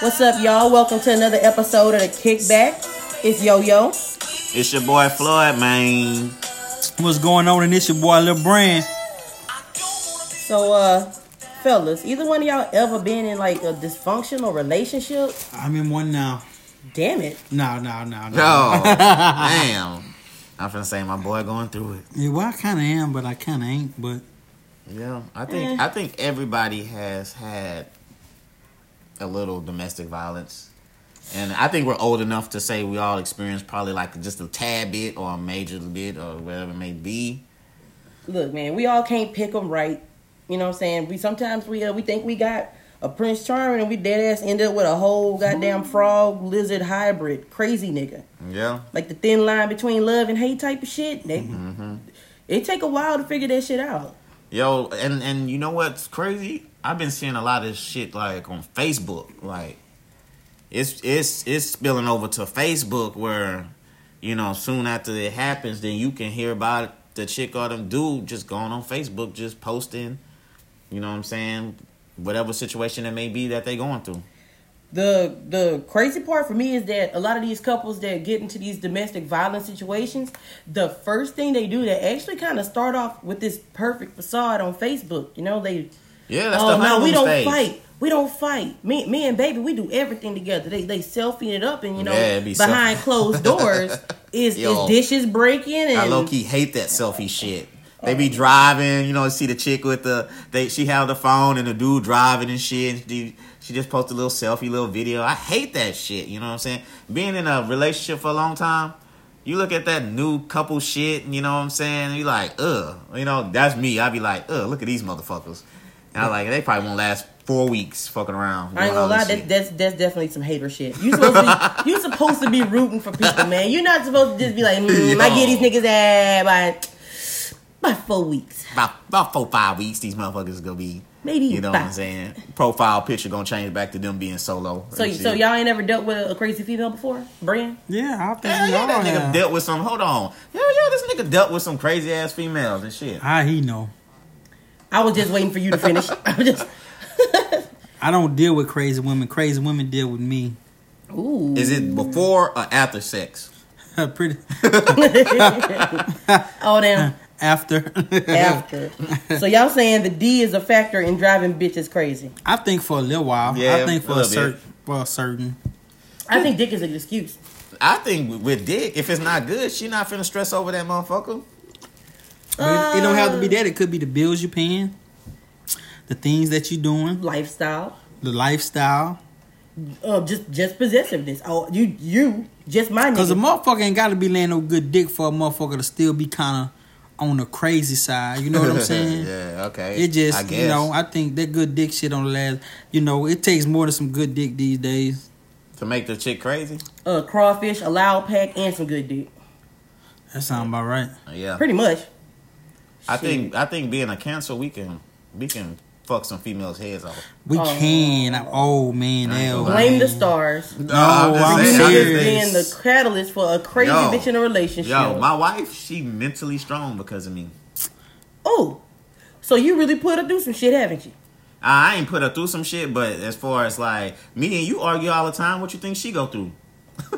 What's up, y'all? Welcome to another episode of the KikBack. It's Yo Yo. It's your boy Floyd, man. What's going on? And it's your boy Lil Brand. So, uh, fellas, either one of y'all ever been in like a dysfunctional relationship? I'm in one now. Damn it. No, no, no, no. Oh, damn. I'm finna say my boy going through it. Yeah, well, I kind of am, but I kind of ain't. But Yeah, I think Eh. I think everybody has had a little domestic violence, and I think we're old enough to say we all experienced probably like just a tad bit or a major bit or whatever it may be. Look, man, we all can't pick them right. You know what I'm saying? We sometimes we uh, we think we got a Prince Charming and we dead ass end up with a whole goddamn frog lizard hybrid crazy nigga. Yeah, Like the thin line between love and hate type of shit. They, Mm-hmm. It take a while to figure that shit out. Yo, and and you know what's crazy? I've been seeing a lot of shit like on Facebook, like it's it's it's spilling over to Facebook where you know soon after it happens, then you can hear about the chick or them dude just going on Facebook, just posting. You know what I'm saying? Whatever situation it may be that they going through. The the crazy part for me is that a lot of these couples that get into these domestic violence situations, the first thing they do, they actually kind of start off with this perfect facade on Facebook. You know, they Yeah, that's oh the no, we don't stage. fight. We don't fight. Me, me and baby, we do everything together. They they selfie it up, and you know, Yeah, be behind selfie. closed doors is is dishes breaking and I low key hate that selfie shit. They be driving, you know, see the chick with the they she have the phone and the dude driving and shit. And she, she just post a little selfie, little video. I hate that shit. You know what I'm saying? Being in a relationship for a long time, you look at that new couple shit, and you know what I'm saying? And you like, ugh. You know, that's me. I'd be like, ugh, look at these motherfuckers. And I like, they probably won't last four weeks fucking around. I ain't gonna lie, that, that's that's definitely some hater shit. You supposed to be you supposed to be rooting for people, man. You're not supposed to just be like, mm, I get these niggas ass by by four weeks, about about four five weeks. These motherfuckers gonna be. Maybe. You know what I'm saying? Profile picture gonna change back to them being solo. So and so y'all ain't ever dealt with a crazy female before, Brian? yeah, I think Hell we yeah, all that nigga have. dealt with some. Hold on, yeah, yeah, this nigga dealt with some crazy ass females and shit. How he know? I was just waiting for you to finish. I'm just I don't deal with crazy women. Crazy women deal with me. ooh. Is it before or after sex? Pretty Oh damn. After. After. so y'all saying the D is a factor in driving bitches crazy. I think for a little while. Yeah, I think for a little certain for a certain. I think dick is an excuse. I think with dick, if it's not good, she not finna stress over that motherfucker. But it, it don't have to be that. It could be the bills you're paying, the things that you're doing, Lifestyle. the lifestyle. Uh, just just possessiveness. Oh, you you just my Cause a motherfucker ain't gotta be laying no good dick for a motherfucker to still be kind of on the crazy side. You know what I'm saying? yeah, okay. It just, I guess. you know, I think that good dick shit on the last. You know, it takes more than some good dick these days. to make the chick crazy. Uh, crawfish, a loud pack, and some good dick. That sound about right. Yeah, Pretty much. I Shit. think I think being a cancer, we can we can fuck some females' heads off. We Oh. can. Oh man, hell, Blame man. the stars. No, I'm just You saying, just I'm just being the catalyst for a crazy Yo. bitch in a relationship. Yo, my wife, she mentally strong because of me. oh, so you really put her through some shit, haven't you? I ain't put her through some shit, but as far as like me and you argue all the time, what you think she go through?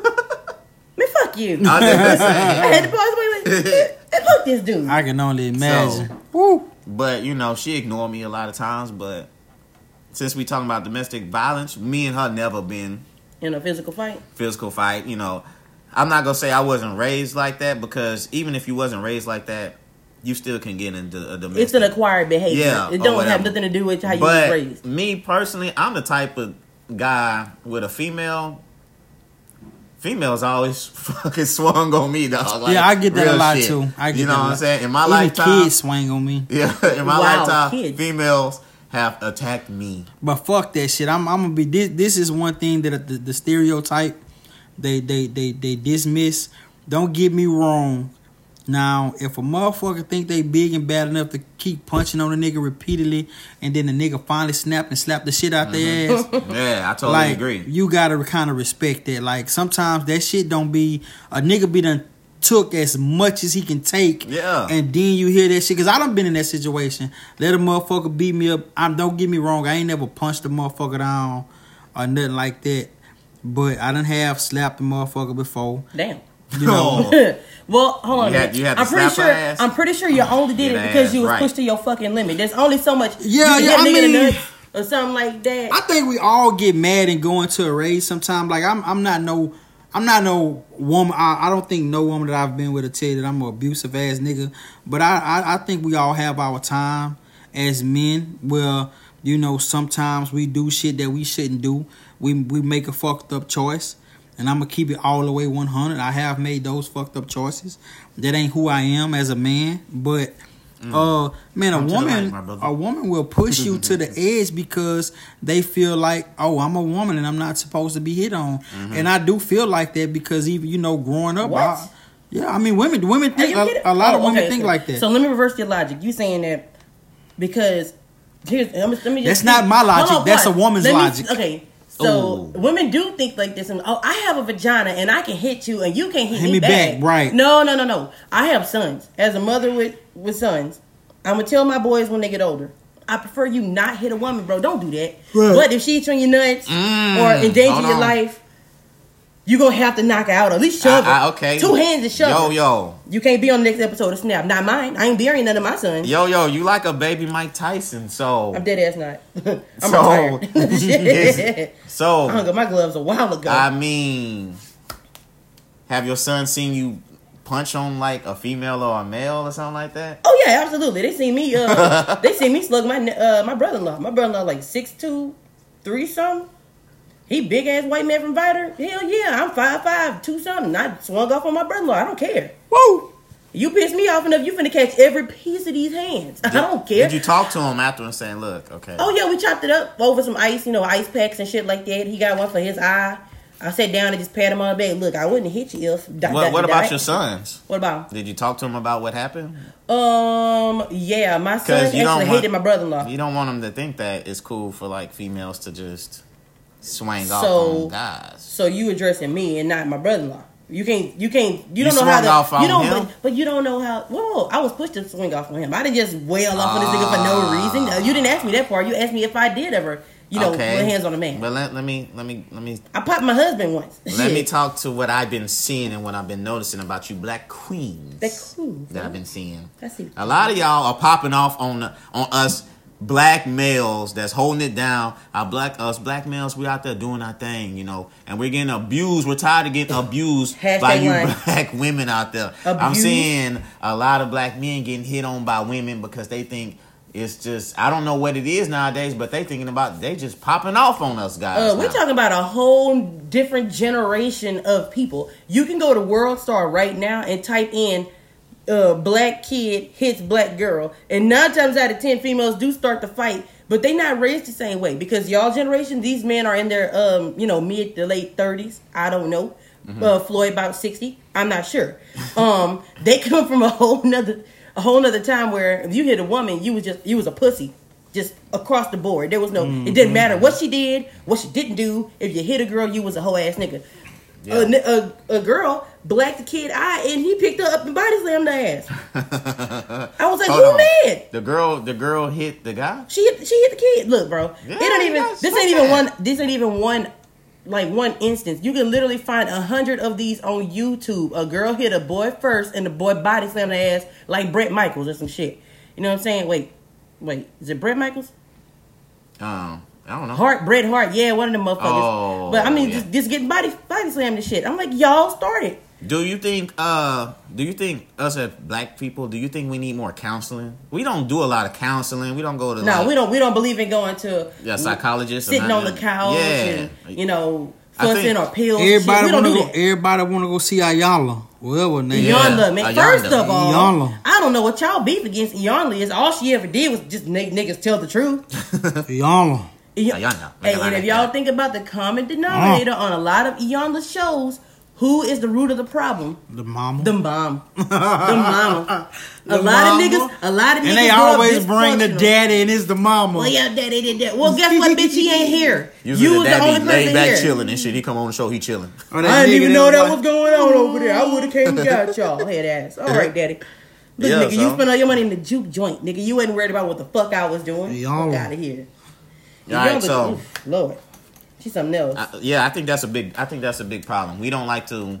Man, fuck you. I just I saying. had to pause. Wait, wait. And fuck this dude. I can only imagine. Woo. But you know, she ignored me a lot of times. But since we talking about domestic violence, me and her never been in a physical fight. physical fight. You know, I'm not gonna say I wasn't raised like that because even if you wasn't raised like that, you still can get into a domestic. It's an acquired behavior. Yeah, it don't have nothing to do with how you but was raised. me personally, I'm the type of guy with a female. Females always fucking swung on me, dog. Like, yeah, I get that a lot shit. too. I get you know that what I'm saying? In my Even lifetime, kids swing on me. yeah, in my Wow, lifetime, kids. females have attacked me. But fuck that shit. I'm, I'm gonna be. This, this is one thing that the, the stereotype they they they they dismiss. Don't get me wrong. Now, if a motherfucker think they big and bad enough to keep punching on a nigga repeatedly, and then the nigga finally snap and slap the shit out their mm-hmm. ass, Yeah, I totally like agree. you gotta kind of respect that. Like sometimes that shit don't be a nigga be done took as much as he can take. Yeah. And then you hear that shit. Cause I done been in that situation. Let a motherfucker beat me up. I don't get me wrong. I ain't never punched a motherfucker down or nothing like that. But I done have slapped a motherfucker before. Damn. You know. Oh. well, hold on. You had- you had I'm pretty sure. ass? I'm pretty sure you only did it because ass you was right. pushed to your fucking limit. There's only so much. Yeah, you yeah, can hit I a nigga in the mean- or something like that. I think we all get mad and go into a rage sometimes. Like I'm, I'm not no, I'm not no woman. I, I don't think no woman that I've been with will tell you that I'm an abusive ass nigga. But I, I, I think we all have our time as men. Where you know sometimes we do shit that we shouldn't do. We we make a fucked up choice, and I'm gonna keep it all the way 100. I have made those fucked up choices. That ain't who I am as a man, but. Uh man, a Come to the woman, light, a woman will push you to the edge because they feel like, oh, I'm a woman and I'm not supposed to be hit on. Mm-hmm. And I do feel like that because even you know, growing up, What? I- yeah, I mean, women, women think a, a lot of Oh, women okay, think so- like that. So let me reverse your logic. You saying that because here's let me, let me just That's not my logic. on, That's a woman's me- logic. okay. So Ooh. women do think like this, and oh, I have a vagina, and I can hit you, and you can't hit, Hit me, me back. back, right. No, no, no, no. I have sons. As a mother with with sons, I'm gonna tell my boys when they get older. I prefer you not hit a woman, bro. Don't do that. Right. But if she hits you in your nuts Mm, or endanger your on. life, you gonna have to knock out. Or at least shove. I- I- okay. Two hands to shove Yo, her. yo. You can't be on the next episode of Snap. Not mine. I ain't burying none of my sons. Yo, yo, you like a baby Mike Tyson, so I'm dead ass not. I'm So- retired. So I hung up my gloves a while ago. I mean, have your son seen you punch on like a female or a male or something like that? oh yeah, absolutely. They see me. Uh, they see me slug my uh, my brother in law. My brother in law like six two, three something. He big ass white man from Vidor. Hell yeah, I'm five five, two something. I swung off on my brother in law. I don't care. Woo! You piss me off enough, you finna catch every piece of these hands. I don't care. Did you talk to him after and saying, "Look, okay"? Oh yeah, we chopped it up over some ice, you know, ice packs and shit like that. He got one for his eye. I sat down and just pat him on the back. Look, I wouldn't hit you if. dot, What, dot, what dot. about your sons? What about? Did you talk to him about what happened? Um, yeah, my son 'Cause you actually don't want- hated my brother-in-law. You don't want him to think that it's cool for like females to just swing off So- on guys. So you addressing me and not my brother-in-law. You can't. You can't. You, You don't know how to. off on you don't. But, but you don't know how. Whoa! I was pushed to swing off on him. I didn't just wail off on this nigga for no Ah. reason. Uh, You didn't ask me that part. You asked me if I did ever. You know, okay. put hands on a man. But let, let me let me let me I popped my husband once. let me talk to what I've been seeing and what I've been noticing about you black queens. That cool. that I've been seeing. I see. A lot of y'all are popping off on on us black males that's holding it down. Our black us black males, we out there doing our thing, you know, and we're getting abused. We're tired of getting abused by you black women out there. I'm seeing a lot of black men getting hit on by women because they think it's just I don't know what it is nowadays, but they thinking about they just popping off on us guys. Uh, we're now. talking about a whole different generation of people. You can go to World Star right now and type in uh, "black kid hits black girl," and nine times out of ten, females do start to fight, but they not raised the same way because y'all generation, these men are in their um, you know, mid to late thirties. I don't know. Uh, Floyd about sixty. I'm not sure. Um, they come from a whole nother a whole nother time where if you hit a woman, you was just you was a pussy just across the board. There was no. It didn't matter what she did, what she didn't do. If you hit a girl, you was a whole ass nigga. Yeah. A, a, a girl blacked the kid eye, and he picked her up and body slammed her ass. I was like, Hold who on. mad? The girl, the girl hit the guy. She hit, she hit the kid. Look, bro, Yeah, it don't even. This ain't even one. This ain't even one. Like one instance, you can literally find a hundred of these on YouTube. A girl hit a boy first, and the boy body slammed her ass like Bret Michaels or some shit. You know what I'm saying? Wait, wait, is it Bret Michaels? Um, I don't know. Hart, Bret Hart, yeah, one of them motherfuckers. Oh, but I mean, yeah. just, just getting body body slammed and shit. I'm like, y'all started. Do you think uh do you think us as black people, do you think we need more counseling? We don't do a lot of counseling. We don't go to No, like, we don't. We don't believe in going to yeah, psychologists or sitting on the nothing. couch Yeah. and you know I fussing or pills. Everybody We don't wanna do go. Everybody wanna go see Ayala. Whatever her name. Yeah. Iyanla, man. Iyanla. First of all, Iyanla. I don't know what y'all beef against Iyanla is. All she ever did was just make niggas tell the truth. Ayala. Iy- Iyanla. Hey, Like and if y'all think about the common denominator on a lot of Iyanla shows, Who is the root of the problem? The mama. The mom. the mama. The a lot mama. of niggas. A lot of niggas. and they always bring the daddy and it's the mama. Well, yeah, daddy did that. Well, guess what, bitch? He ain't here. Usually you the was the dad only be laid person back here. chilling and shit. He come on the show, he chilling. Oh, or I didn't even know that was was going on over there. I would have came and got y'all. Head ass. All right, daddy. Look, Yeah, nigga, you so- spent all your money in the juke joint, nigga. You wasn't worried about what the fuck I was doing. Y'all- Fuck out of here. All right, so oof, Lord, she's something else. I, yeah, I think that's a big. I think that's a big problem. We don't like to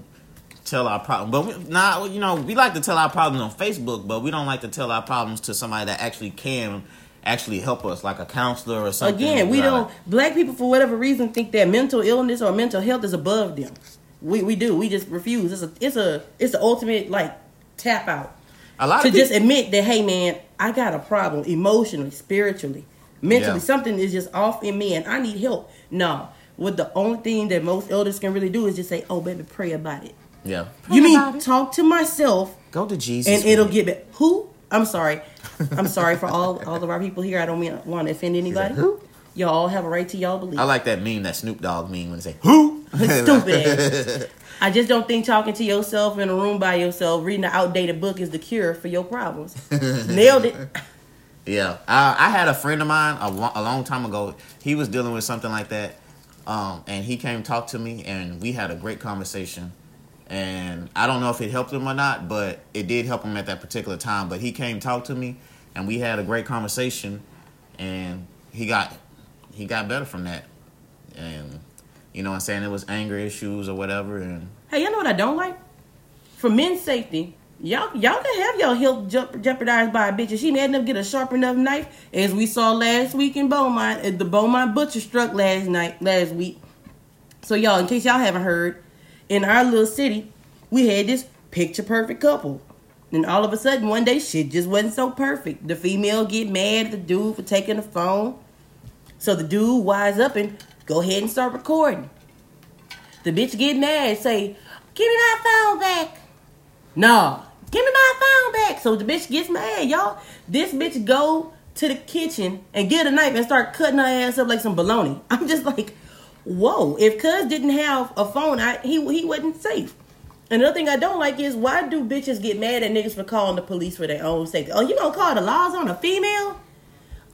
tell our problem, but we, nah, you know, we like to tell our problems on Facebook, but we don't like to tell our problems to somebody that actually can actually help us, like a counselor or something. Again, we don't. Black people, for whatever reason, think that mental illness or mental health is above them. We we do. We just refuse. It's a it's a it's the ultimate like tap out A lot to of people, just admit that hey man, I got a problem emotionally, spiritually, mentally. Yeah. Something is just off in me, and I need help. No, what the only thing that most elders can really do is just say, "Oh baby, pray about it." yeah. you mean talk to myself Go to Jesus, and it'll with get better. Who? I'm sorry. I'm sorry for all all of our people here. I don't mean want to offend anybody. who? Y'all have a right to y'all believe. I like that meme, that Snoop Dogg meme when they say "Who?" Stupid. I just don't think talking to yourself in a room by yourself, reading an outdated book is the cure for your problems. Nailed it. Yeah, I, I had a friend of mine a, lo- a long time ago. He was dealing with something like that, um, and he came talk to me, and we had a great conversation. And I don't know if it helped him or not, but it did help him at that particular time. But he came talk to me, and we had a great conversation, and he got he got better from that. And you know, what I'm saying it was anger issues or whatever, and Hey, you know what I don't like? For men's safety, y'all y'all can have your health jeop- jeopardized by a bitch. If she mad enough to get a sharp enough knife, as we saw last week in Beaumont, at the Beaumont butcher struck last night, last week. So y'all, in case y'all haven't heard, in our little city, we had this picture perfect couple. And all of a sudden, one day, shit just wasn't so perfect. The female get mad at the dude for taking the phone. So the dude wise up and go ahead and start recording. The bitch get mad, say, "Give me my phone back." No, give me my phone back. So the bitch gets mad, y'all. This bitch go to the kitchen and get a knife and start cutting her ass up like some baloney. I'm just like, whoa. If Cuz didn't have a phone, I, he he wasn't safe. Another thing I don't like is why do bitches get mad at niggas for calling the police for their own safety? Oh, you gonna call the laws on a female?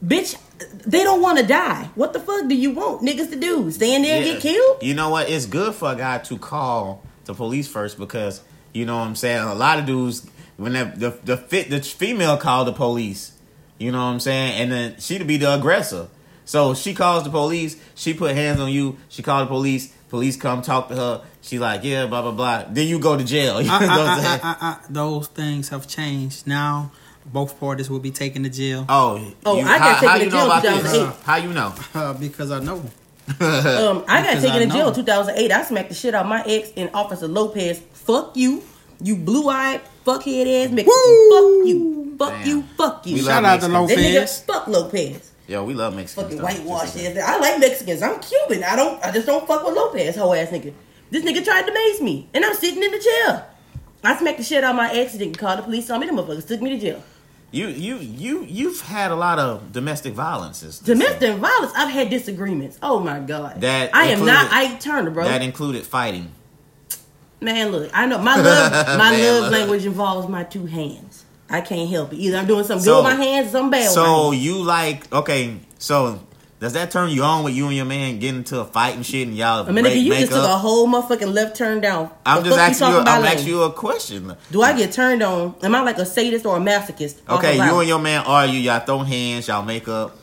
Bitch, they don't want to die. What the fuck do you want niggas to do? Stand there and get killed? You know what? It's good for a guy to call the police first because you know what I'm saying. A lot of dudes when the the, the fit the female called the police. You know what I'm saying, and then she'd be the aggressor. So she calls the police. She put hands on you. She called the police. Police come talk to her. She like yeah, blah blah blah. Then you go to jail. You know I- what I'm I- saying? I- I- those things have changed now. Both parties will be taken to jail Oh, Oh, you, I got taken how to you jail know about in this? How you know? uh, because I know. Um, I got taken I to jail in 2008. I smacked the shit out of my ex and Officer Lopez. Fuck you, you blue eyed fuckhead ass Mexican. Fuck you, fuck Damn. you, fuck you. We Shout love out to Mexicans. that Lopez. nigga, fuck Lopez. Yo, we love Mexicans. Fucking though. whitewash ass. I like Mexicans. I'm Cuban. I don't. I just don't fuck with Lopez, whole ass nigga. This nigga tried to maze me, and I'm sitting in the chair. I smacked the shit out of my ex and didn't call the police on me. The motherfuckers took me to jail. You you you you've had a lot of domestic violences. Domestic violence. I've had disagreements. Oh my god. That I am not included- Ike Turner, bro. That included fighting. Man, look, I know my love my Man, love look. language involves my two hands. I can't help it. Either I'm doing something So- good with my hands or something bad with my So you like okay? So does that turn you on with you and your man getting into a fight and shit and y'all I mean, break, nigga, you just took a whole motherfucking left turn down. I'm The just asking you. I'm asking you a question. Do I get turned on? Am I like a sadist or a masochist? Okay, you and your man argue. you y'all throw hands. Y'all make up.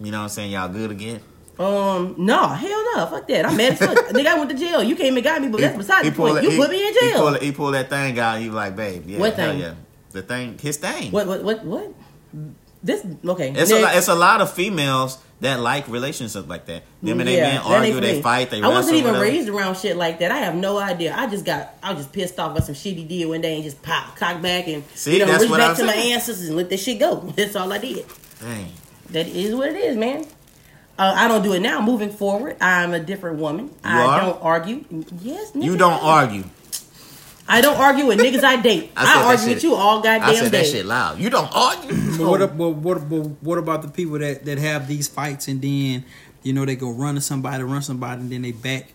You know what I'm saying? Y'all good again? Um, no, hell no, fuck that. I'm mad as fuck. nigga, I went to jail. You came and got me, but that's beside the point. that- You he- put me in He jail. he pull that thing out. You like, babe? Yeah, What thing? Yeah, the thing, his thing. What? What? What? What? This okay? It's a lot, it's a lot of females that like relationships like that. Them and they man argue, for they fight, they run. I wasn't even raised around shit like that. I have no idea. I just got, I was just pissed off at some shit he did one day and just pop, cock back and See, you know, that's reach back I'm to my ancestors and let this shit go. That's all I did. Dang. That is what it is, man. Uh, I don't do it now. Moving forward, I'm a different woman. I are? don't argue. Yes, nigga. You don't argue. I don't argue with niggas I date. I I, argue with you all goddamn I said day. that shit loud. You don't argue. But what, ab- but what, what about the people that, that have these fights and then you know they go run to somebody, run somebody, and then they back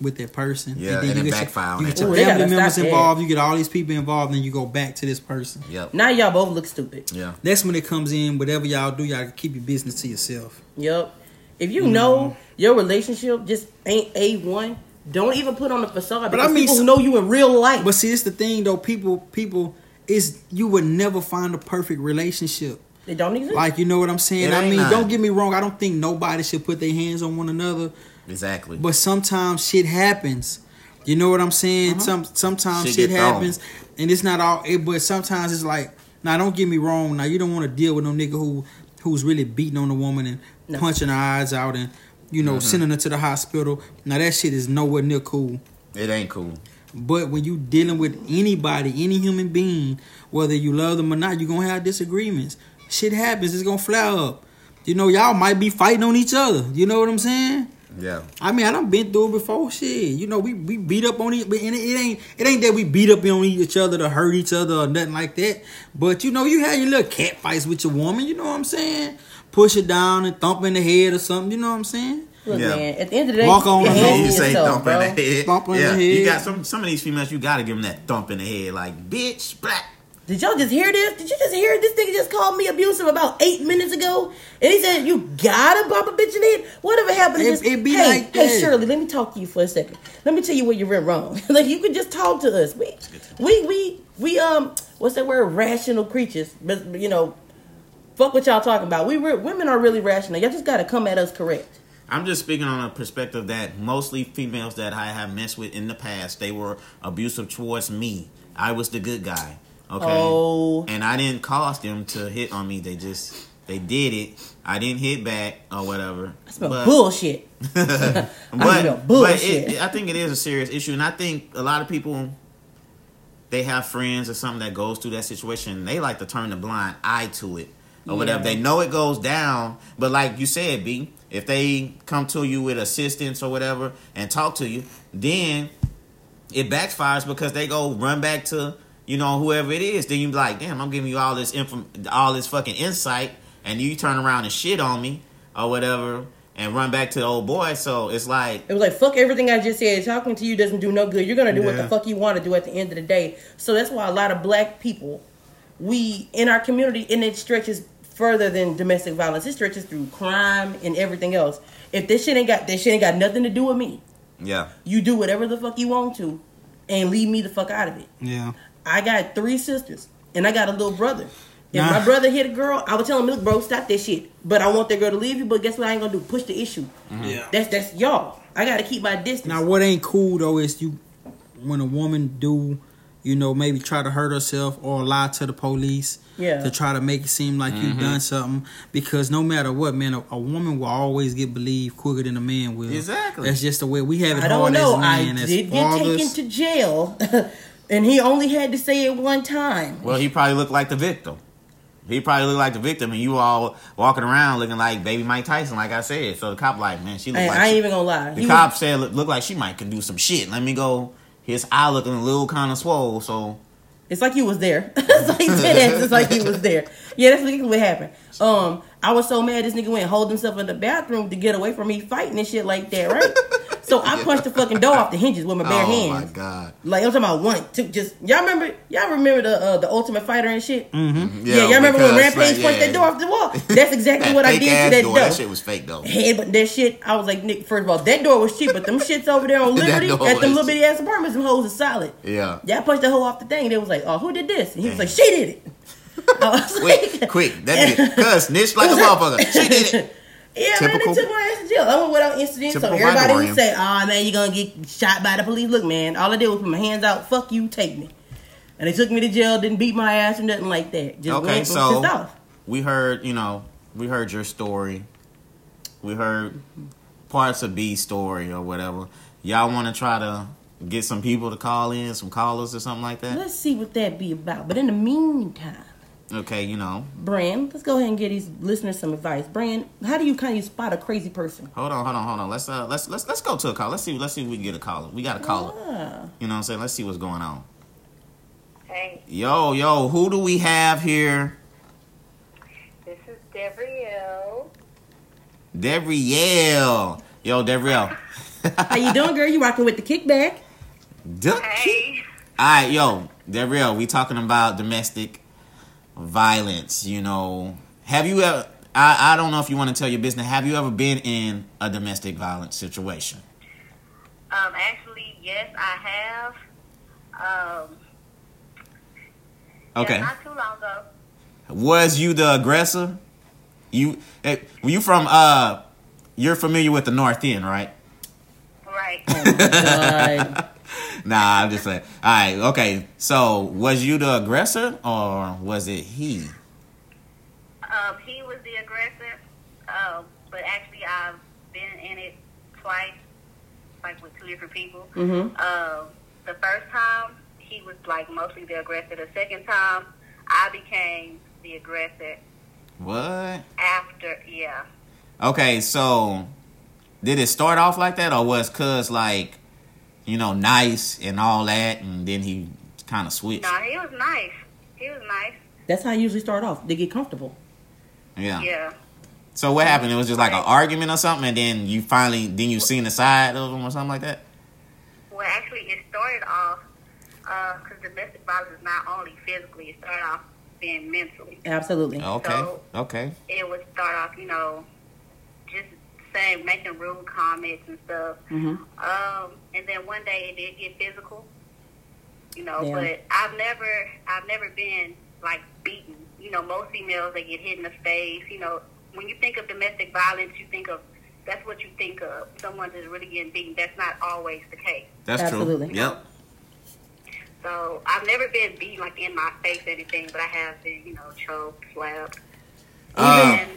with that person. Yeah, and you get backfire on your, you get your Ooh, family gotta members stop that. involved. You get all these people involved, and you go back to this person. Yep. Now y'all both look stupid. Yeah. That's when it comes in. Whatever y'all do, y'all keep your business to yourself. Yep. If Mm-hmm. you know your relationship just ain't a one, don't even put on the facade. But I mean, people so- who know you in real life. But see, it's the thing though. People, people, is you would never find a perfect relationship. they don't exist. Like you know what I'm saying? I mean, none. don't get me wrong. I don't think nobody should put their hands on one another. Exactly. But sometimes shit happens. You know what I'm saying? Uh-huh. Some sometimes Shit shit, get thrown. happens, and it's not all. It, but sometimes it's like, now don't get me wrong. Now you don't want to deal with no nigga who who's really beating on a woman and No. punching her eyes out and you know mm-hmm. sending her to the hospital. Now that shit is nowhere near cool. it ain't cool. But when you dealing with anybody, any human being, whether you love them or not, you're gonna have disagreements. Shit happens, it's gonna flare up. You know, y'all might be fighting on each other. You know what I'm saying? Yeah. I mean, I done been through it before. Shit, you know, we, we beat up on each, but it, it ain't it ain't that we beat up on each other to hurt each other or nothing like that. But you know, you had your little cat fights with your woman. You know what I'm saying? Push it down and thump in the head or something. You know what I'm saying? Look, Yeah. man, at the end of the day, Walk on the head. you say yourself, thump bro. in the head. Thump in the yeah. You got some some of these females. You got to give them that thump in the head, like bitch, black. Did y'all just hear this? Did you just hear this nigga just called me abusive about eight minutes ago? And he said, You gotta bump a bitch in the head? Whatever happened to It- this? it be hey, like hey. Shirley, let me talk to you for a second. Let me tell you where you went wrong. like, you could just talk to us. We, we, we, we, um, what's that word? Rational creatures. But, you know, fuck what y'all talking about. We, re- women are really rational. Y'all just gotta come at us correct. I'm just speaking on a perspective that mostly females that I have messed with in the past, they were abusive towards me. I was the good guy. Okay. Oh. And I didn't cause them to hit on me. They just they did it. I didn't hit back or whatever. Smell But- bullshit. but, smell but bullshit. it, I think it is a serious issue, and I think a lot of people they have friends or something that goes through that situation. They like to turn the blind eye to it or whatever. They know it goes down, but like you said, B, if they come to you with assistance or whatever and talk to you, then it backfires because they go run back to you know whoever it is. Then you be like, damn, I'm giving you all this info, all this fucking insight, and you turn around and shit on me or whatever, and run back to the old boy. So it's like, It was like fuck everything I just said. Talking to you doesn't do no good. You're gonna do what the fuck you want to do at the end of the day. So that's why a lot of black people, we in our community, and it stretches further than domestic violence. It stretches through crime and everything else. If this shit ain't got this shit ain't got nothing to do with me. yeah, You do whatever the fuck you want to, and leave me the fuck out of it. Yeah. I got three sisters, and I got a little brother. If Nah. my brother hit a girl, I would tell him, "Look, bro, stop that shit." But I want that girl to leave you. But guess what? I ain't gonna do push the issue. Mm-hmm. Yeah. That's that's y'all. I gotta keep my distance. Now, what ain't cool though is you when a woman do, you know, maybe try to hurt herself or lie to the police. Yeah. To try to make it seem like you've mm-hmm. done something, because no matter what, man, a, a woman will always get believed quicker than a man will. Exactly. That's just the way we have it I hard don't know. as men, I as did get taken to jail, and he only had to say it one time. well, he probably looked like the victim. He probably looked like the victim, and you all walking around looking like baby Mike Tyson, like I said. So the cop, like, man, she looked I, like I ain't she- even gonna lie. the He cop was- said look, look like she might can do some shit. Let me go. His eye looking a little kind of swole, so it's like he was there. it's like ass. It's like he was there. Yeah, that's exactly what happened. Um, I was so mad this nigga went and hold himself in the bathroom to get away from me fighting and shit like that, right? So I punched the fucking door off the hinges with my bare oh hands. Oh my god, Like I'm talking about one, two, just y'all remember y'all remember the uh, the Ultimate Fighter and shit. Mm-hmm. Yeah, y'all remember when because, Rampage like, punched yeah. that door off the wall? That's exactly what I did to that door. door. That shit was fake though. Head, but that shit, I was like, Nick. First of all, that door was cheap, but them shits over there on That Liberty door at them little bitty ass apartments, them hoes is solid. Yeah. Yeah, I punched the hoe off the thing, They was like, oh, who did this? And he was like, she did it. I was Quick, like, quick. That nigga, cuz snitch like a motherfucker. She did it. Yeah, man, Typical- they took my ass to jail. I went without incident, so everybody would say, "Oh man, you're gonna get shot by the police." Look, man, all I did was put my hands out. Fuck you, take me. And they took me to jail. Didn't beat my ass or nothing like that. Just Okay, went so- pissed off. We heard, you know, we heard your story. We heard parts of B's story or whatever. Y'all want to try to get some people to call in, some callers or something like that? Let's see what that be about. But in the meantime, Okay, you know. Brand, let's go ahead and get these listeners some advice. Brand, how do you kind of spot a crazy person? Hold on, hold on, hold on. Let's uh let's let's let's go to a call. Let's see let's see if we can get a caller. We got a caller. Ah, You know what I'm saying? Let's see what's going on. Hey, Yo, yo, who do we have here? this is Debrielle. Devriel. Yo, Devriel. How you doing, girl? You rocking with the KikBack? Duck. Hey. All right, yo, they're. We talking about domestic violence. You know, have you ever? I, I don't know if you want to tell your business. Have you ever been in a domestic violence situation? Um, actually, yes, I have. Um, Okay. Yeah, not too long ago. Was you the aggressor? You eh, were you from? Uh, you're familiar with the North End, right? Right. God. Nah, I'm just saying. All right, okay. So, was you the aggressor or was it he? Um, he was the aggressor, um, but actually I've been in it twice, like with two different people. Mhm. Um, the first time he was like mostly the aggressor. The second time I became the aggressor What? after. Yeah. Okay, so did it start off like that, or was Cuz like, you know, nice and all that, and then he kind of switched? No, he was nice. He was nice. That's how I usually start off. They get comfortable. Yeah. Yeah. So what happened? It was just like an argument or something, and then you finally, then you seen the side of him or something like that. Well, actually, it started off because domestic violence is not only physically; it started off being mentally. Absolutely. Okay. So- Okay. It would start off, you know, just saying, making rude comments and stuff. Mhm. Um, and then one day it did get physical, you know. Yeah. But I've never, I've never been like beaten. You know, most females they get hit in the face. You know, when you think of domestic violence, you think of that's what you think of. Someone that's really getting beaten. That's not always the case. That's Absolutely. true. Yep. So I've never been beaten like in my face or anything, but I have been, you know, choked, slapped. Uh, and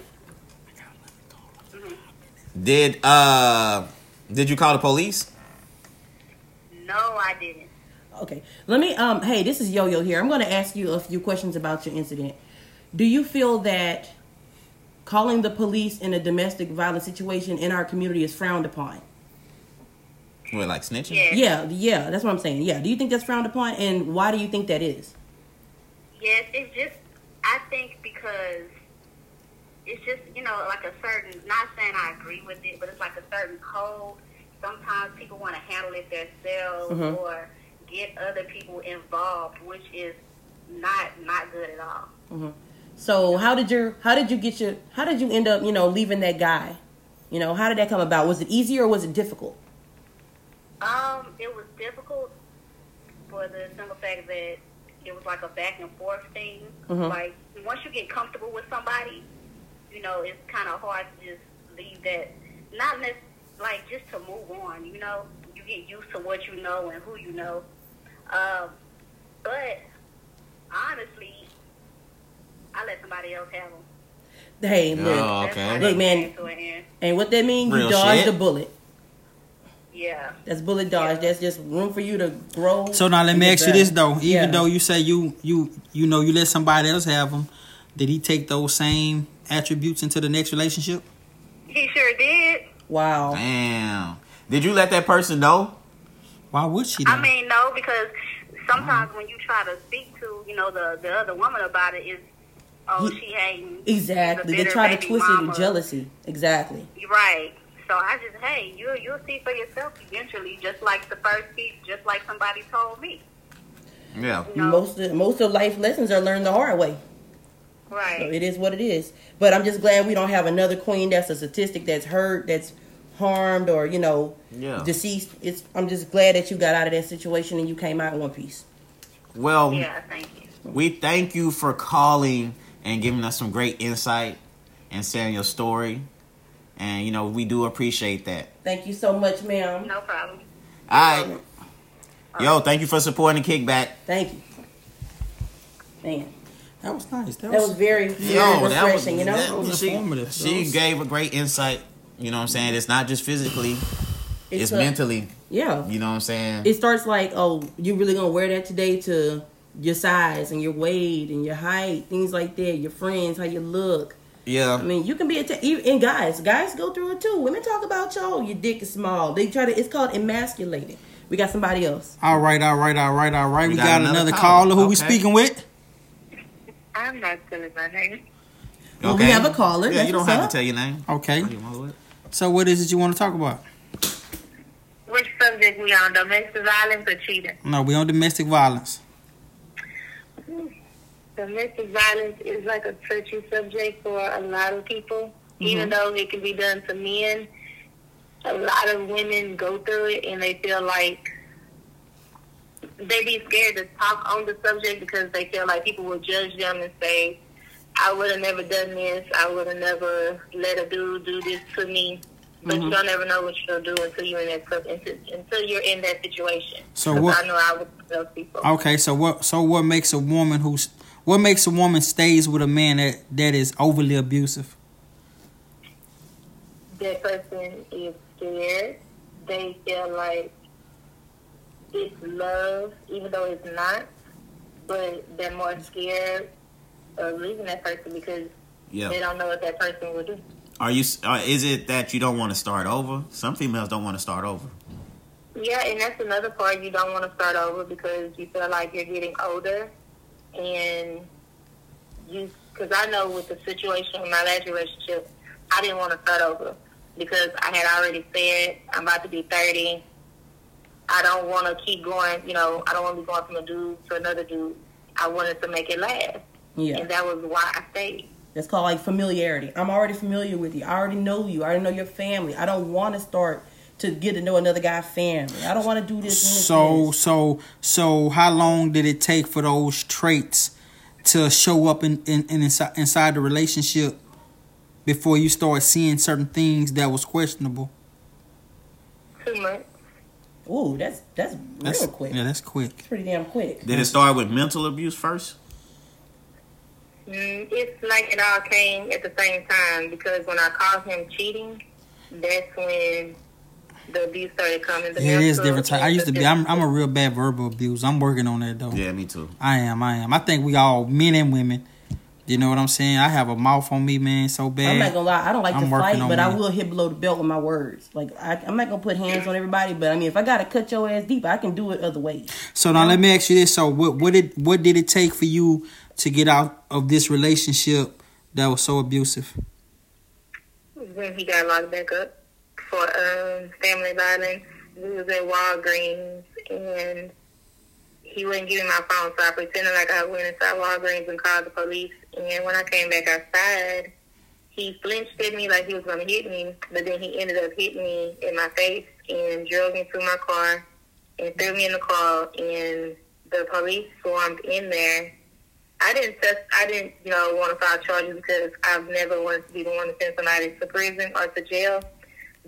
did uh did you call the police? No, I didn't. Okay. Let me um hey, this is Yo Yo here. I'm going to ask you a few questions about your incident. Do you feel that calling the police in a domestic violence situation in our community is frowned upon? What, like snitching? Yes. Yeah, yeah, that's what I'm saying. Yeah. Do you think that's frowned upon and why do you think that is? Yes, it's just I think because it's just you know like a certain. Not saying I agree with it, but it's like a certain code. Sometimes people want to handle it themselves Mhm. or get other people involved, which is not not good at all. So, how did your how did you get your how did you end up, you know, leaving that guy? You know, how did that come about? Was it easy or was it difficult? Um, it was difficult for the simple fact that it was like a back and forth thing. Mhm. Like once you get comfortable with somebody, you know, it's kind of hard to just leave that. Not necessarily like just to move on. You know, you get used to what you know and who you know. Um, but honestly, I let somebody else have them. Hey, look. Oh, okay. Look, man. came to an end. And what that means, you Real dodged a bullet. Yeah. That's bullet dodge. That's just room for you to grow. So now let me get ask you this though. Even Yeah. though you say you you you know you let somebody else have them, did he take those same attributes into the next relationship? He sure did. Wow. Damn. Did you let that person know? Why would she? I mean, no, because sometimes when you try to speak to, you know, the the other woman about it, is oh, Ye- she hating. Exactly. the They try to baby twist it mama. with jealousy. Exactly. You're Right. So I just, hey, you you'll see for yourself eventually, just like the first piece, just like somebody told me. Yeah. You know? Most of, most of life lessons are learned the hard way. So Right. it is what it is. But I'm just glad we don't have another queen that's a statistic that's hurt, that's harmed, or you know, Yeah. deceased. It's. I'm just glad that you got out of that situation and you came out in one piece. Well, Yeah. Thank you. we thank you for calling and giving us some great insight and sharing your story. And you know, we do appreciate that. Thank you so much, ma'am. No problem. All right. Yo, thank you for supporting the KikBack. Thank you. Man, that was nice. That, that was, was very, very Yo, that was, refreshing. you know. that was she, informative. she That was- gave a great insight. You know what I'm saying? It's not just physically, it's, a- mentally. Yeah. You know what I'm saying? it starts like, oh, you really gonna wear that today to your size and your weight and your height, things like that, your friends, how you look. Yeah. I mean, you can be a t- even- and guys, guys go through it too. Women talk about y'all, your dick is small. They try to. It's called emasculating. We got somebody else. all right, all right, all right, all right. We, We got, got another, another caller. caller. Who we speaking with? I'm not telling my name. Well, we have a caller. Yeah, you don't have up. to tell your name. Okay. You want it? So what is it you want to talk about? Which subject we on domestic violence or cheating? No, we on domestic violence. Domestic violence is like a touchy subject for a lot of people. Mm-hmm. Even though it can be done to men, a lot of women go through it and they feel like they be scared to talk on the subject because they feel like people will judge them and say, I would have never done this. I would have never let a dude do this to me. But mm-hmm. you don't ever know what you'll do until you're in that until, until you're in that situation. So what- I know I would tell people. Okay, so what? So what makes a woman who's what makes a woman stays with a man that that is overly abusive? that person is scared. They feel like it's love, even though it's not. But they're more scared of leaving that person because they don't know what that person will do. Are you? Uh, is it that you don't want to start over? Some females don't want to start over. Yeah, and that's another part you don't want to start over because you feel like you're getting older, and you. Because I know with the situation in my last relationship, I didn't want to start over because I had already said I'm about to be 30. I don't want to keep going. You know, I don't want to be going from a dude to another dude. I wanted to make it last, Yeah. and that was why I stayed. That's called like familiarity. I'm already familiar with you. I already know you. I already know your family. I don't want to start to get to know another guy's family. I don't want to do this. So this. so so how long did it take for those traits to show up in, in, in inside, inside the relationship before you start seeing certain things that was questionable? Two months. Ooh, that's that's That's real quick. Yeah, that's quick. It's pretty damn quick. Did it start with mental abuse first? Mm, it's like it all came at the same time because when I called him cheating, that's when the abuse started coming. The Yeah, it is different type. I used to be. I'm, I'm a real bad verbal abuse. I'm working on that though. Yeah, me too. I am. I am. I think we all men and women. You know what I'm saying? I have a mouth on me, man, so bad. I'm not gonna lie. I don't like I'm to fight, on but I will hit below the belt with my words. Like I, I'm not gonna put hands on everybody, but I mean, if I gotta cut your ass deep, I can do it other ways. So now let me ask you this: So what what did what did it take for you to get out of this relationship that was so abusive? when he got locked back up for um, family violence. We was at Walgreens and he wouldn't give me my phone, so I pretended like I went inside Walgreens and called the police. And when I came back outside, he flinched at me like he was going to hit me, but then he ended up hitting me in my face and drove me to my car and threw me in the car. And the police swarmed in there. I didn't test, I didn't, you know, want to file charges because I've never wanted to be the one to send somebody to prison or to jail.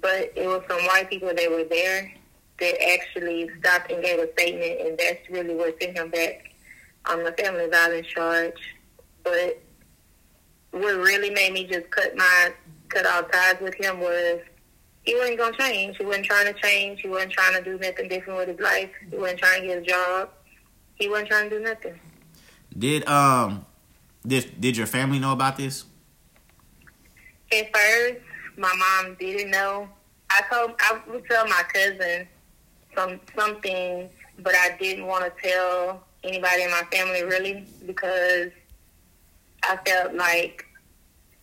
But it was some white people that were there that actually stopped and gave a statement, and that's really what sent him back on the family violence charge. But what really made me just cut my cut off ties with him was he wasn't gonna change. He wasn't trying to change. He wasn't trying to do nothing different with his life. He wasn't trying to get a job. He wasn't trying to do nothing. Did um, did did your family know about this? At first, my mom didn't know. I told I would tell my cousin some something, but I didn't want to tell anybody in my family really because I felt like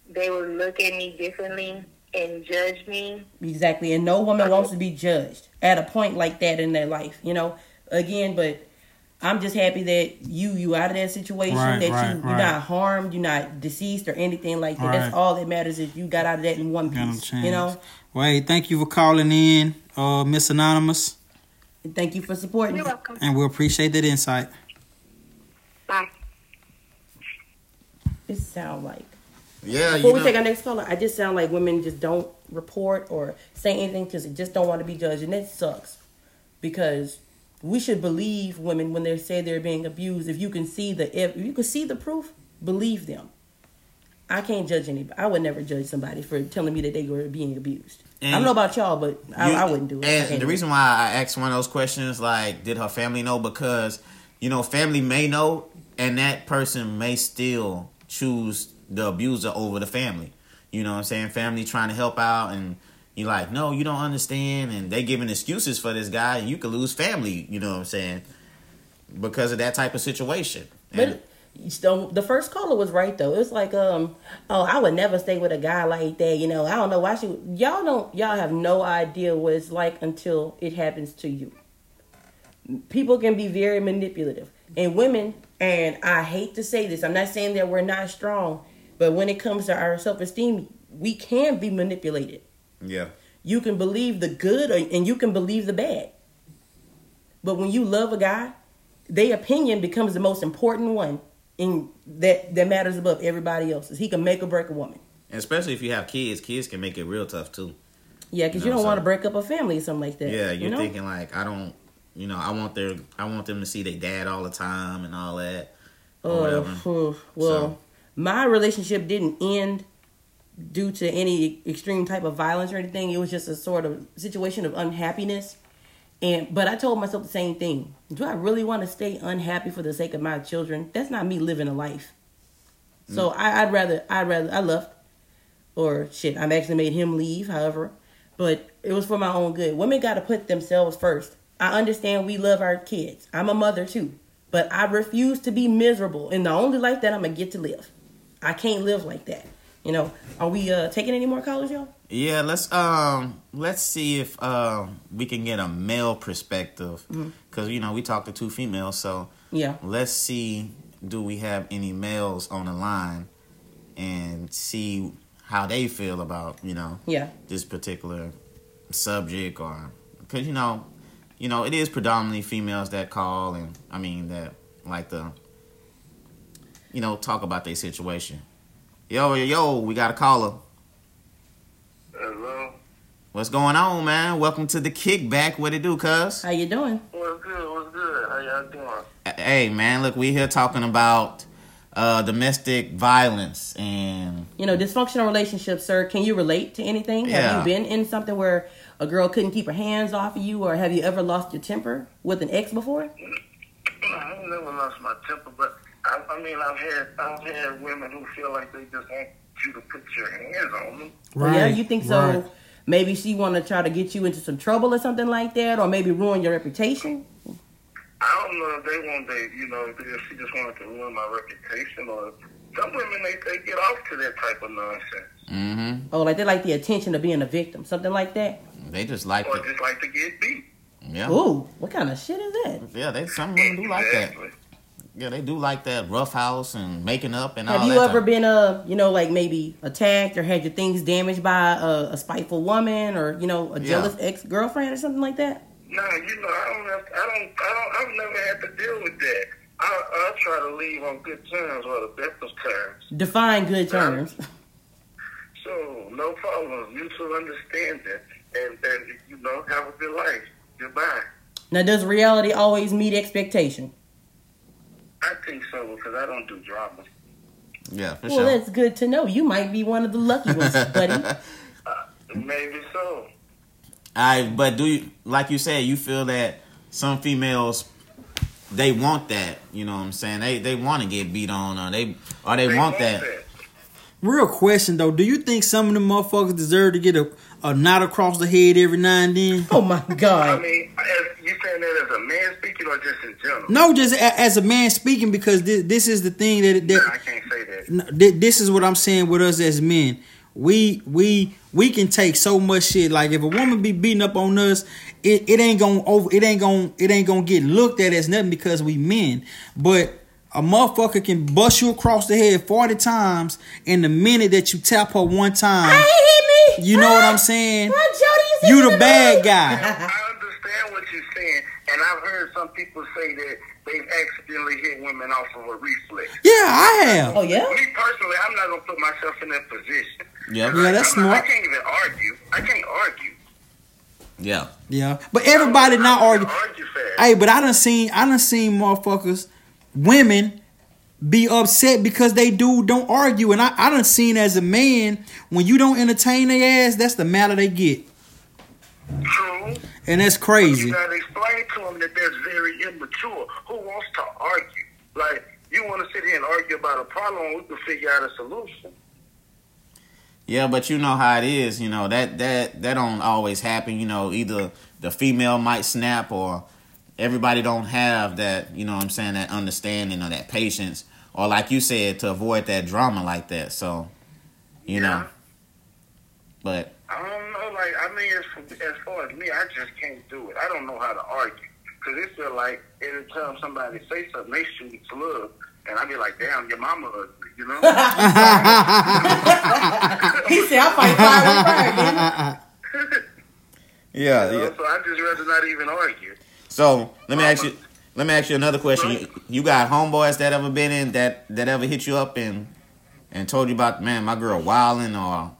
they would look at me differently and judge me. Exactly, and no woman wants to be judged at a point like that in their life. You know, again, but I'm just happy that you you out of that situation. Right, that right, you right. you're not harmed, you're not deceased or anything like that. That's all that matters is you got out of that in one piece. You know, Well, hey, thank you for calling in, uh, Miss Anonymous, And thank you for supporting. You're welcome. and we appreciate that insight. Bye. It sound like. Yeah, Before you we know, take our next caller, I just sound like women just don't report or say anything because they just don't want to be judged, and that sucks. Because we should believe women when they say they're being abused. If you can see the if you can see the proof, believe them. I can't judge anybody. I would never judge somebody for telling me that they were being abused. I don't know about y'all, but I, You- I wouldn't do it. And the reason why I asked one of those questions, like, did her family know? Because you know, family may know, and that person may still choose the abuser over the family. You know what I'm saying? Family trying to help out, and you're like, no, you don't understand, and they giving excuses for this guy, and you could lose family. You know what I'm saying? Because of that type of situation. And But So the first caller was right though. It was like, um, oh, I would never stay with a guy like that. You know, I don't know why she. Y'all don't. Y'all have no idea what it's like until it happens to you. People can be very manipulative, and women. And I hate to say this. I'm not saying that we're not strong, but when it comes to our self esteem, we can be manipulated. Yeah. You can believe the good, or, and you can believe the bad. But when you love a guy, their opinion becomes the most important one in that that matters above everybody else's. He can make or break a woman. And especially if you have kids, kids can make it real tough too. Yeah, because you No, don't so- want to break up a family or something like that. Yeah, you're you know? thinking like I don't, you know, I want their, I want them to see their dad all the time and all that. Or Uh, well, So- my relationship didn't end due to any extreme type of violence or anything. It was just a sort of situation of unhappiness. And but I told myself the same thing. Do I really want to stay unhappy for the sake of my children? That's not me living a life. So I, I'd rather I'd rather I left or shit. I'm actually made him leave. However, but it was for my own good. Women got to put themselves first. I understand we love our kids. I'm a mother too, but I refuse to be miserable in the only life that I'm gonna get to live. I can't live like that. You know, are we uh taking any more callers, y'all? Yeah, let's um let's see if um we can get a male perspective because you know we talked to two females, so Yeah. let's see do we have any males on the line and see how they feel about you know Yeah. this particular subject or because you know you know it is predominantly females that call and I mean that like the you know talk about their situation. Yo yo yo, we got a caller. Hello. What's going on, man? Welcome to the KikBack. What it do, cuz? How you doing? What's good? What's good? How y'all doing? Hey, man, look, we here talking about uh, domestic violence and You know, dysfunctional relationships, sir. Can you relate to anything? Yeah. Have you been in something where a girl couldn't keep her hands off of you, or have you ever lost your temper with an ex before? I ain't never lost my temper, but I, I mean, I've had I've had women who feel like they just want you to put your hands on them. Well, yeah, you think so? right. Maybe she want to try to get you into some trouble or something like that, or maybe ruin your reputation. I don't know if they want they, you know, if she just wanted to ruin my reputation, or some women they they get off to that type of nonsense, mm-hmm. Oh, like they like the attention of being a victim, something like that. They just like or it. just like to get beat. Yeah. Ooh, what kind of shit is that? Yeah, they some women do like that. Yeah, they do like that rough house and making up and all that. Have you ever type- been uh, you know, like maybe attacked or had your things damaged by a, a spiteful woman or you know a Yeah. jealous ex girlfriend or something like that? Nah, you know, I don't have, I don't, I don't, I've never had to deal with that. I, I try to leave on good terms or the best of terms. Define good terms. So, no problem. Mutual understanding. And, and, you know, have a good life. Goodbye. Now, does reality always meet expectation? I think so because I don't do drama. Yeah, for Well, sure. that's good to know. You might be one of the lucky ones, buddy. Uh, maybe so. I but do you like you said you feel that some females they want that you know what I'm saying they they want to get beat on or they or they, want, that. Real question though, do you think some of the motherfuckers deserve to get a, a knot across the head every now and then? Oh my god! I mean, as, you saying that as a man speaking or just in general? No, just a, as a man speaking because this, this is the thing that Nah, that I can't say that. No, thi- this is what I'm saying with us as men. We we we can take so much shit. Like if a woman be beating up on us, it, it ain't gonna over. It ain't gonna it ain't gonna get looked at as nothing because we men. But a motherfucker can bust you across the head forty times in the minute that you tap her one time. hit me. You know what I'm saying? Run, Jody, You the bad guy. I understand what you're saying, and I've heard some people say that they've accidentally hit women off of a reflex. Yeah, I have. Oh yeah. Me personally, I'm not gonna put myself in that position. Yeah. Yeah, that's I'm not- smart. I can't even argue. I can't argue. Yeah. Yeah, but everybody not I argue. don't argue fast. Hey, but I done seen I done seen motherfuckers, women be upset because they do don't argue. And I, I done seen as a man, when you don't entertain their ass, that's the matter they get. True. And that's crazy. You crazy. gotta explain to them that that's very immature. Who wants to argue? Like you want to sit here and argue about a problem, we can figure out a solution. Yeah, but you know how it is. You know that that that don't always happen. You know, either the female might snap, or everybody don't have that. You know, what I'm saying that understanding or that patience, or like you said, to avoid that drama like that. So, you know, but I don't know. Like, I mean, as, as far as me, I just can't do it. I don't know how to argue because it's feel like every time somebody say something, they shoot its love, and I be like, "Damn, your mama ugly," you know? He said, "I'll fight fire with fire." yeah, You know, yeah. So I just rather not even argue. So let me ask you. Let me ask you another question. You, you got homeboys that ever been in that that ever hit you up and and told you about man, my girl wilding or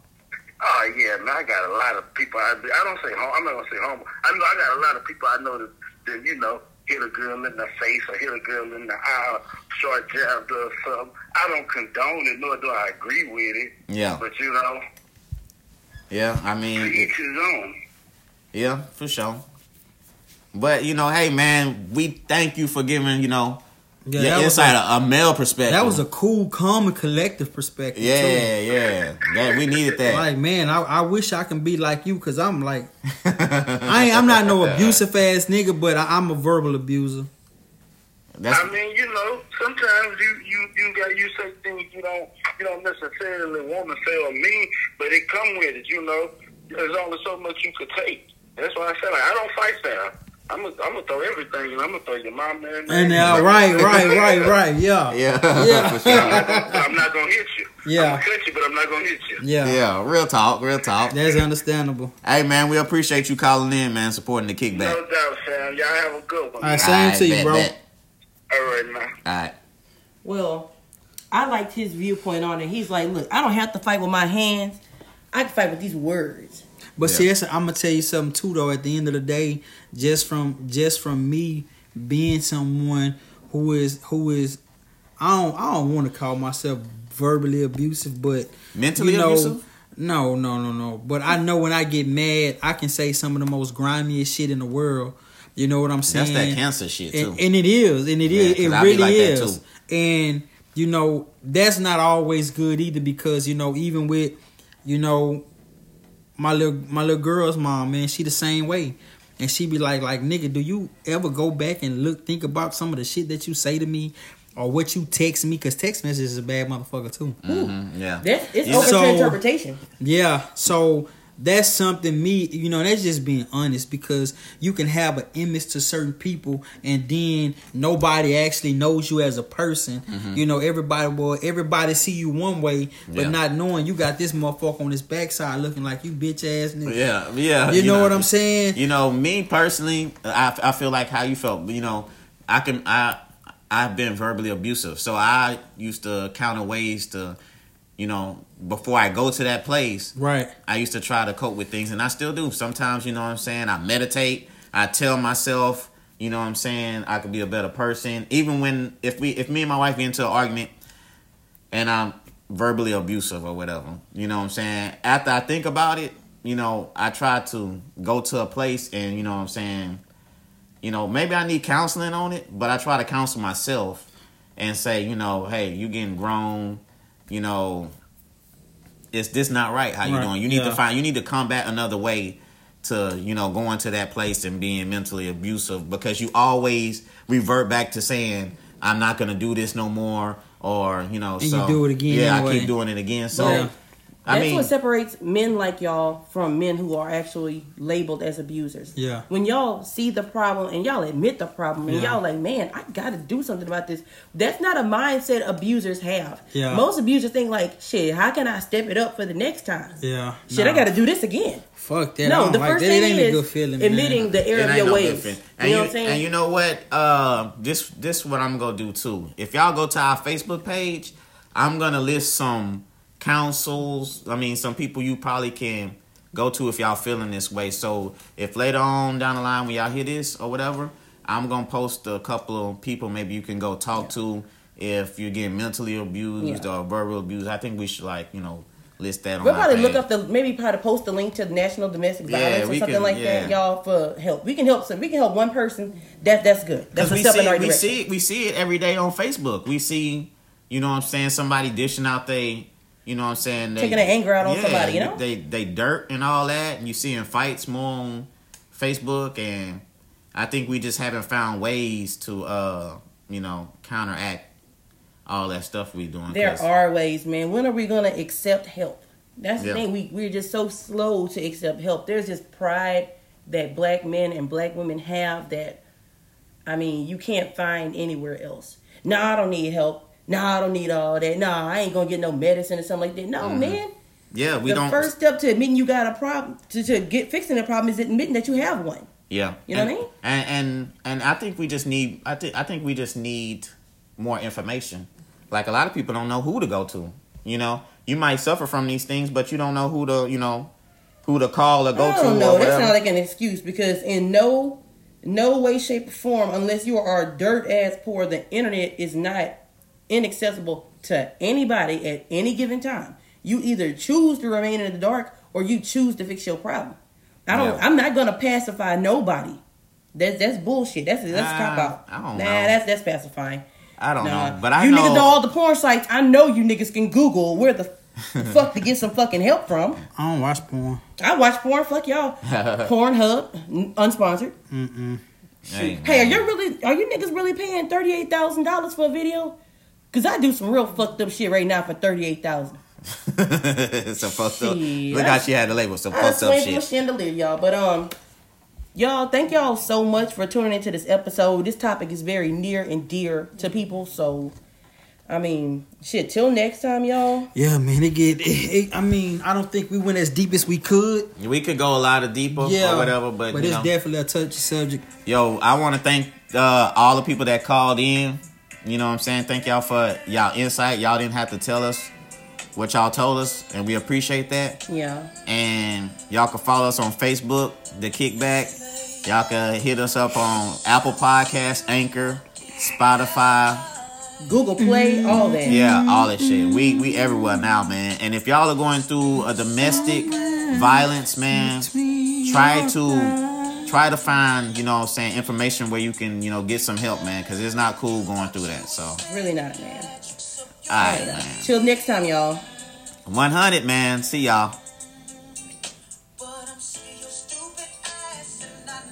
Oh yeah, man, I got a lot of people. I, I don't say home. I'm not gonna say home. I know I got a lot of people I know that, that you know hit a girl in the face or hit a girl in the eye, short jab does something. I don't condone it, nor do I agree with it. yeah, But you know, yeah. I mean, it- each his own. yeah, for sure. But you know, hey man, we thank you for giving you know Yeah, your that insight a- a, a male perspective. That was a cool, calm, and collective perspective. too. yeah, yeah. That we needed that. Like man, I, I wish I can be like you because I'm like I ain't, I'm not no abusive ass nigga, but I, I'm a verbal abuser. That's I mean, you know, sometimes you you you got you say things you don't you don't necessarily want to say or mean, but it come with it. You know, there's only so much you could take. That's why I said like I don't fight fair. I'm gonna I'm throw everything. and I'm gonna throw your mama in there. And now, right, right, right, right, yeah, yeah, Yeah. for sure. I'm not gonna hit you. Yeah. I'm gonna cut you, but I'm not gonna hit you. yeah, Yeah, real talk, real talk. That's understandable. Hey man, we appreciate you calling in, man, supporting the KikBack. No doubt, fam. Y'all have a good one. All right, same to you, bro. bet. All right, man. All right. Well, I liked his viewpoint on it. He's like, look, I don't have to fight with my hands. I can fight with these words. But see, Yeah. I'm gonna tell you something too, though. At the end of the day, just from just from me being someone who is who is, I don't I don't want to call myself verbally abusive, but Mentally you know, abusive? No, no, no, no. But I know when I get mad, I can say some of the most grimiest shit in the world. You know what I'm saying? That's that cancer shit too. and, and it is, and it Yeah, is, it I really like is. And you know that's not always good either because you know even with you know my little my little girl's mom, man, she the same way. And she be like, like, nigga, do you ever go back and look, think about some of the shit that you say to me or what you text me? Cause text messages is a bad motherfucker too. Mhm, yeah. That's it's You open know- to interpretation. Yeah, so that's something me, you know, that's just being honest because you can have an image to certain people and then nobody actually knows you as a person. Mm-hmm. You know, everybody will everybody see you one way, but Yeah. not knowing you got this motherfucker on his backside looking like you bitch ass nigga. Yeah, yeah. You, know, what I'm saying? You know, me personally, I, I feel like how you felt. You know, I can I I've been verbally abusive, so I used to counter ways to, you know, before I go to that place, Right. I used to try to cope with things, and I still do. Sometimes, you know what I'm saying. I meditate. I tell myself, you know what I'm saying. I could be a better person, even when if we if me and my wife get into an argument, and I'm verbally abusive or whatever. You know what I'm saying? After I think about it, you know, I try to go to a place and you know what I'm saying, you know, maybe I need counseling on it, but I try to counsel myself and say, you know, hey, you getting grown, you know, it's this not right how you Right, doing. You need to find you need to combat another way to, you know, going to that place and being mentally abusive because you always revert back to saying, I'm not gonna do this no more or, you know, And you so do it again Yeah, I keep doing it again. So Yeah. I That's mean what separates men like y'all from men who are actually labeled as abusers. Yeah. When y'all see the problem and y'all admit the problem and Yeah. y'all like, man, I got to do something about this. That's not a mindset abusers have. Yeah. Most abusers think like, shit, how can I step it up for the next time? Yeah. Shit, I got to do this again. Fuck that. No, don't the like first that. thing it ain't is a good feeling. admitting man. the error It of ain't your no ways. good fit. You And know you, what I'm saying? and you know what? Uh, this this what I'm gonna do too. If y'all go to our Facebook page, I'm gonna list some councils. I mean, some people you probably can go to if y'all feeling this way. So if later on down the line when y'all hear this or whatever, I'm gonna post a couple of people maybe you can go talk to if you're getting mentally abused Yeah. or verbal abused. I think we should like you know list that. We'll our probably look up the maybe probably post a link to the National Domestic Yeah, Violence or something can- like yeah. that, y'all for help. We can help some. We can help one person. That that's good. That's a we step see, in the right we direction. see it, we see it every day on Facebook. We see, you know what I'm saying, somebody dishing out they, you know what I'm saying, they, Taking their anger out on somebody, you know? They they dirt and all that, and you seeing fights more on Facebook, and I think we just haven't found ways to, uh, you know, counteract all that stuff we're doing. There are ways, man. When are we gonna accept help? That's the Yeah. thing. We we're just so slow to accept help. There's this pride that black men and black women have that I mean you can't find anywhere else. No, I don't need help. No, I don't need all that. No, I ain't gonna get no medicine or something like that. No, mm-hmm. man. yeah, we the don't. first step to admitting you got a problem to, to get fixing the problem is admitting that you have one. Yeah, You know and, what I mean? And and and I think we just need. I think I think we just need more information. Like a lot of people don't know who to go to. You know, you might suffer from these things, but you don't know who to. You know, who to call or go to. know. That's not like an excuse because in no no way, shape, or form, unless you are dirt ass poor, the internet is not inaccessible to anybody at any given time. You either choose to remain in the dark or you choose to fix your problem. I don't. Yeah. I'm not gonna pacify nobody. That's that's bullshit. That's that's Ah, cop out. I don't nah, know. that's that's pacifying. I don't Nah. know, but I you know. niggas know all the porn sites. I know you niggas can Google where the fuck to get some fucking help from. I don't watch porn. I watch porn. Fuck y'all. Pornhub, n- unsponsored. Hey, Hey, are you really? Are you niggas really paying thirty eight thousand dollars for a video? Cause I do some real fucked up shit right now for thirty eight thousand. some fucked up. Shit, Look how she had to label some I fucked up swing from a shit. chandelier, y'all. But um, y'all, thank y'all so much for tuning into this episode. This topic is very near and dear to people. So, I mean, shit. Till next time, y'all. Yeah, man. It get. It, it, I mean, I don't think we went as deep as we could. We could go a lot of deeper Yeah, or whatever, but, but you it's know, definitely a touchy subject. yo, I want to thank uh, all the people that called in. You know what I'm saying? Thank y'all for y'all insight. Y'all didn't have to tell us what y'all told us, and we appreciate that. Yeah. And y'all can follow us on Facebook, The KikBack. Y'all can hit us up on Apple Podcasts, Anchor, Spotify. Google Play, all that. Yeah, all that shit. We we everywhere now, man. And if y'all are going through a domestic violence, man, try to try to find, you know, saying information where you can, you know, get some help, man, because it's not cool going through that. So, Really not, man. right, All right, man. Till next time, y'all. 100, man. See y'all.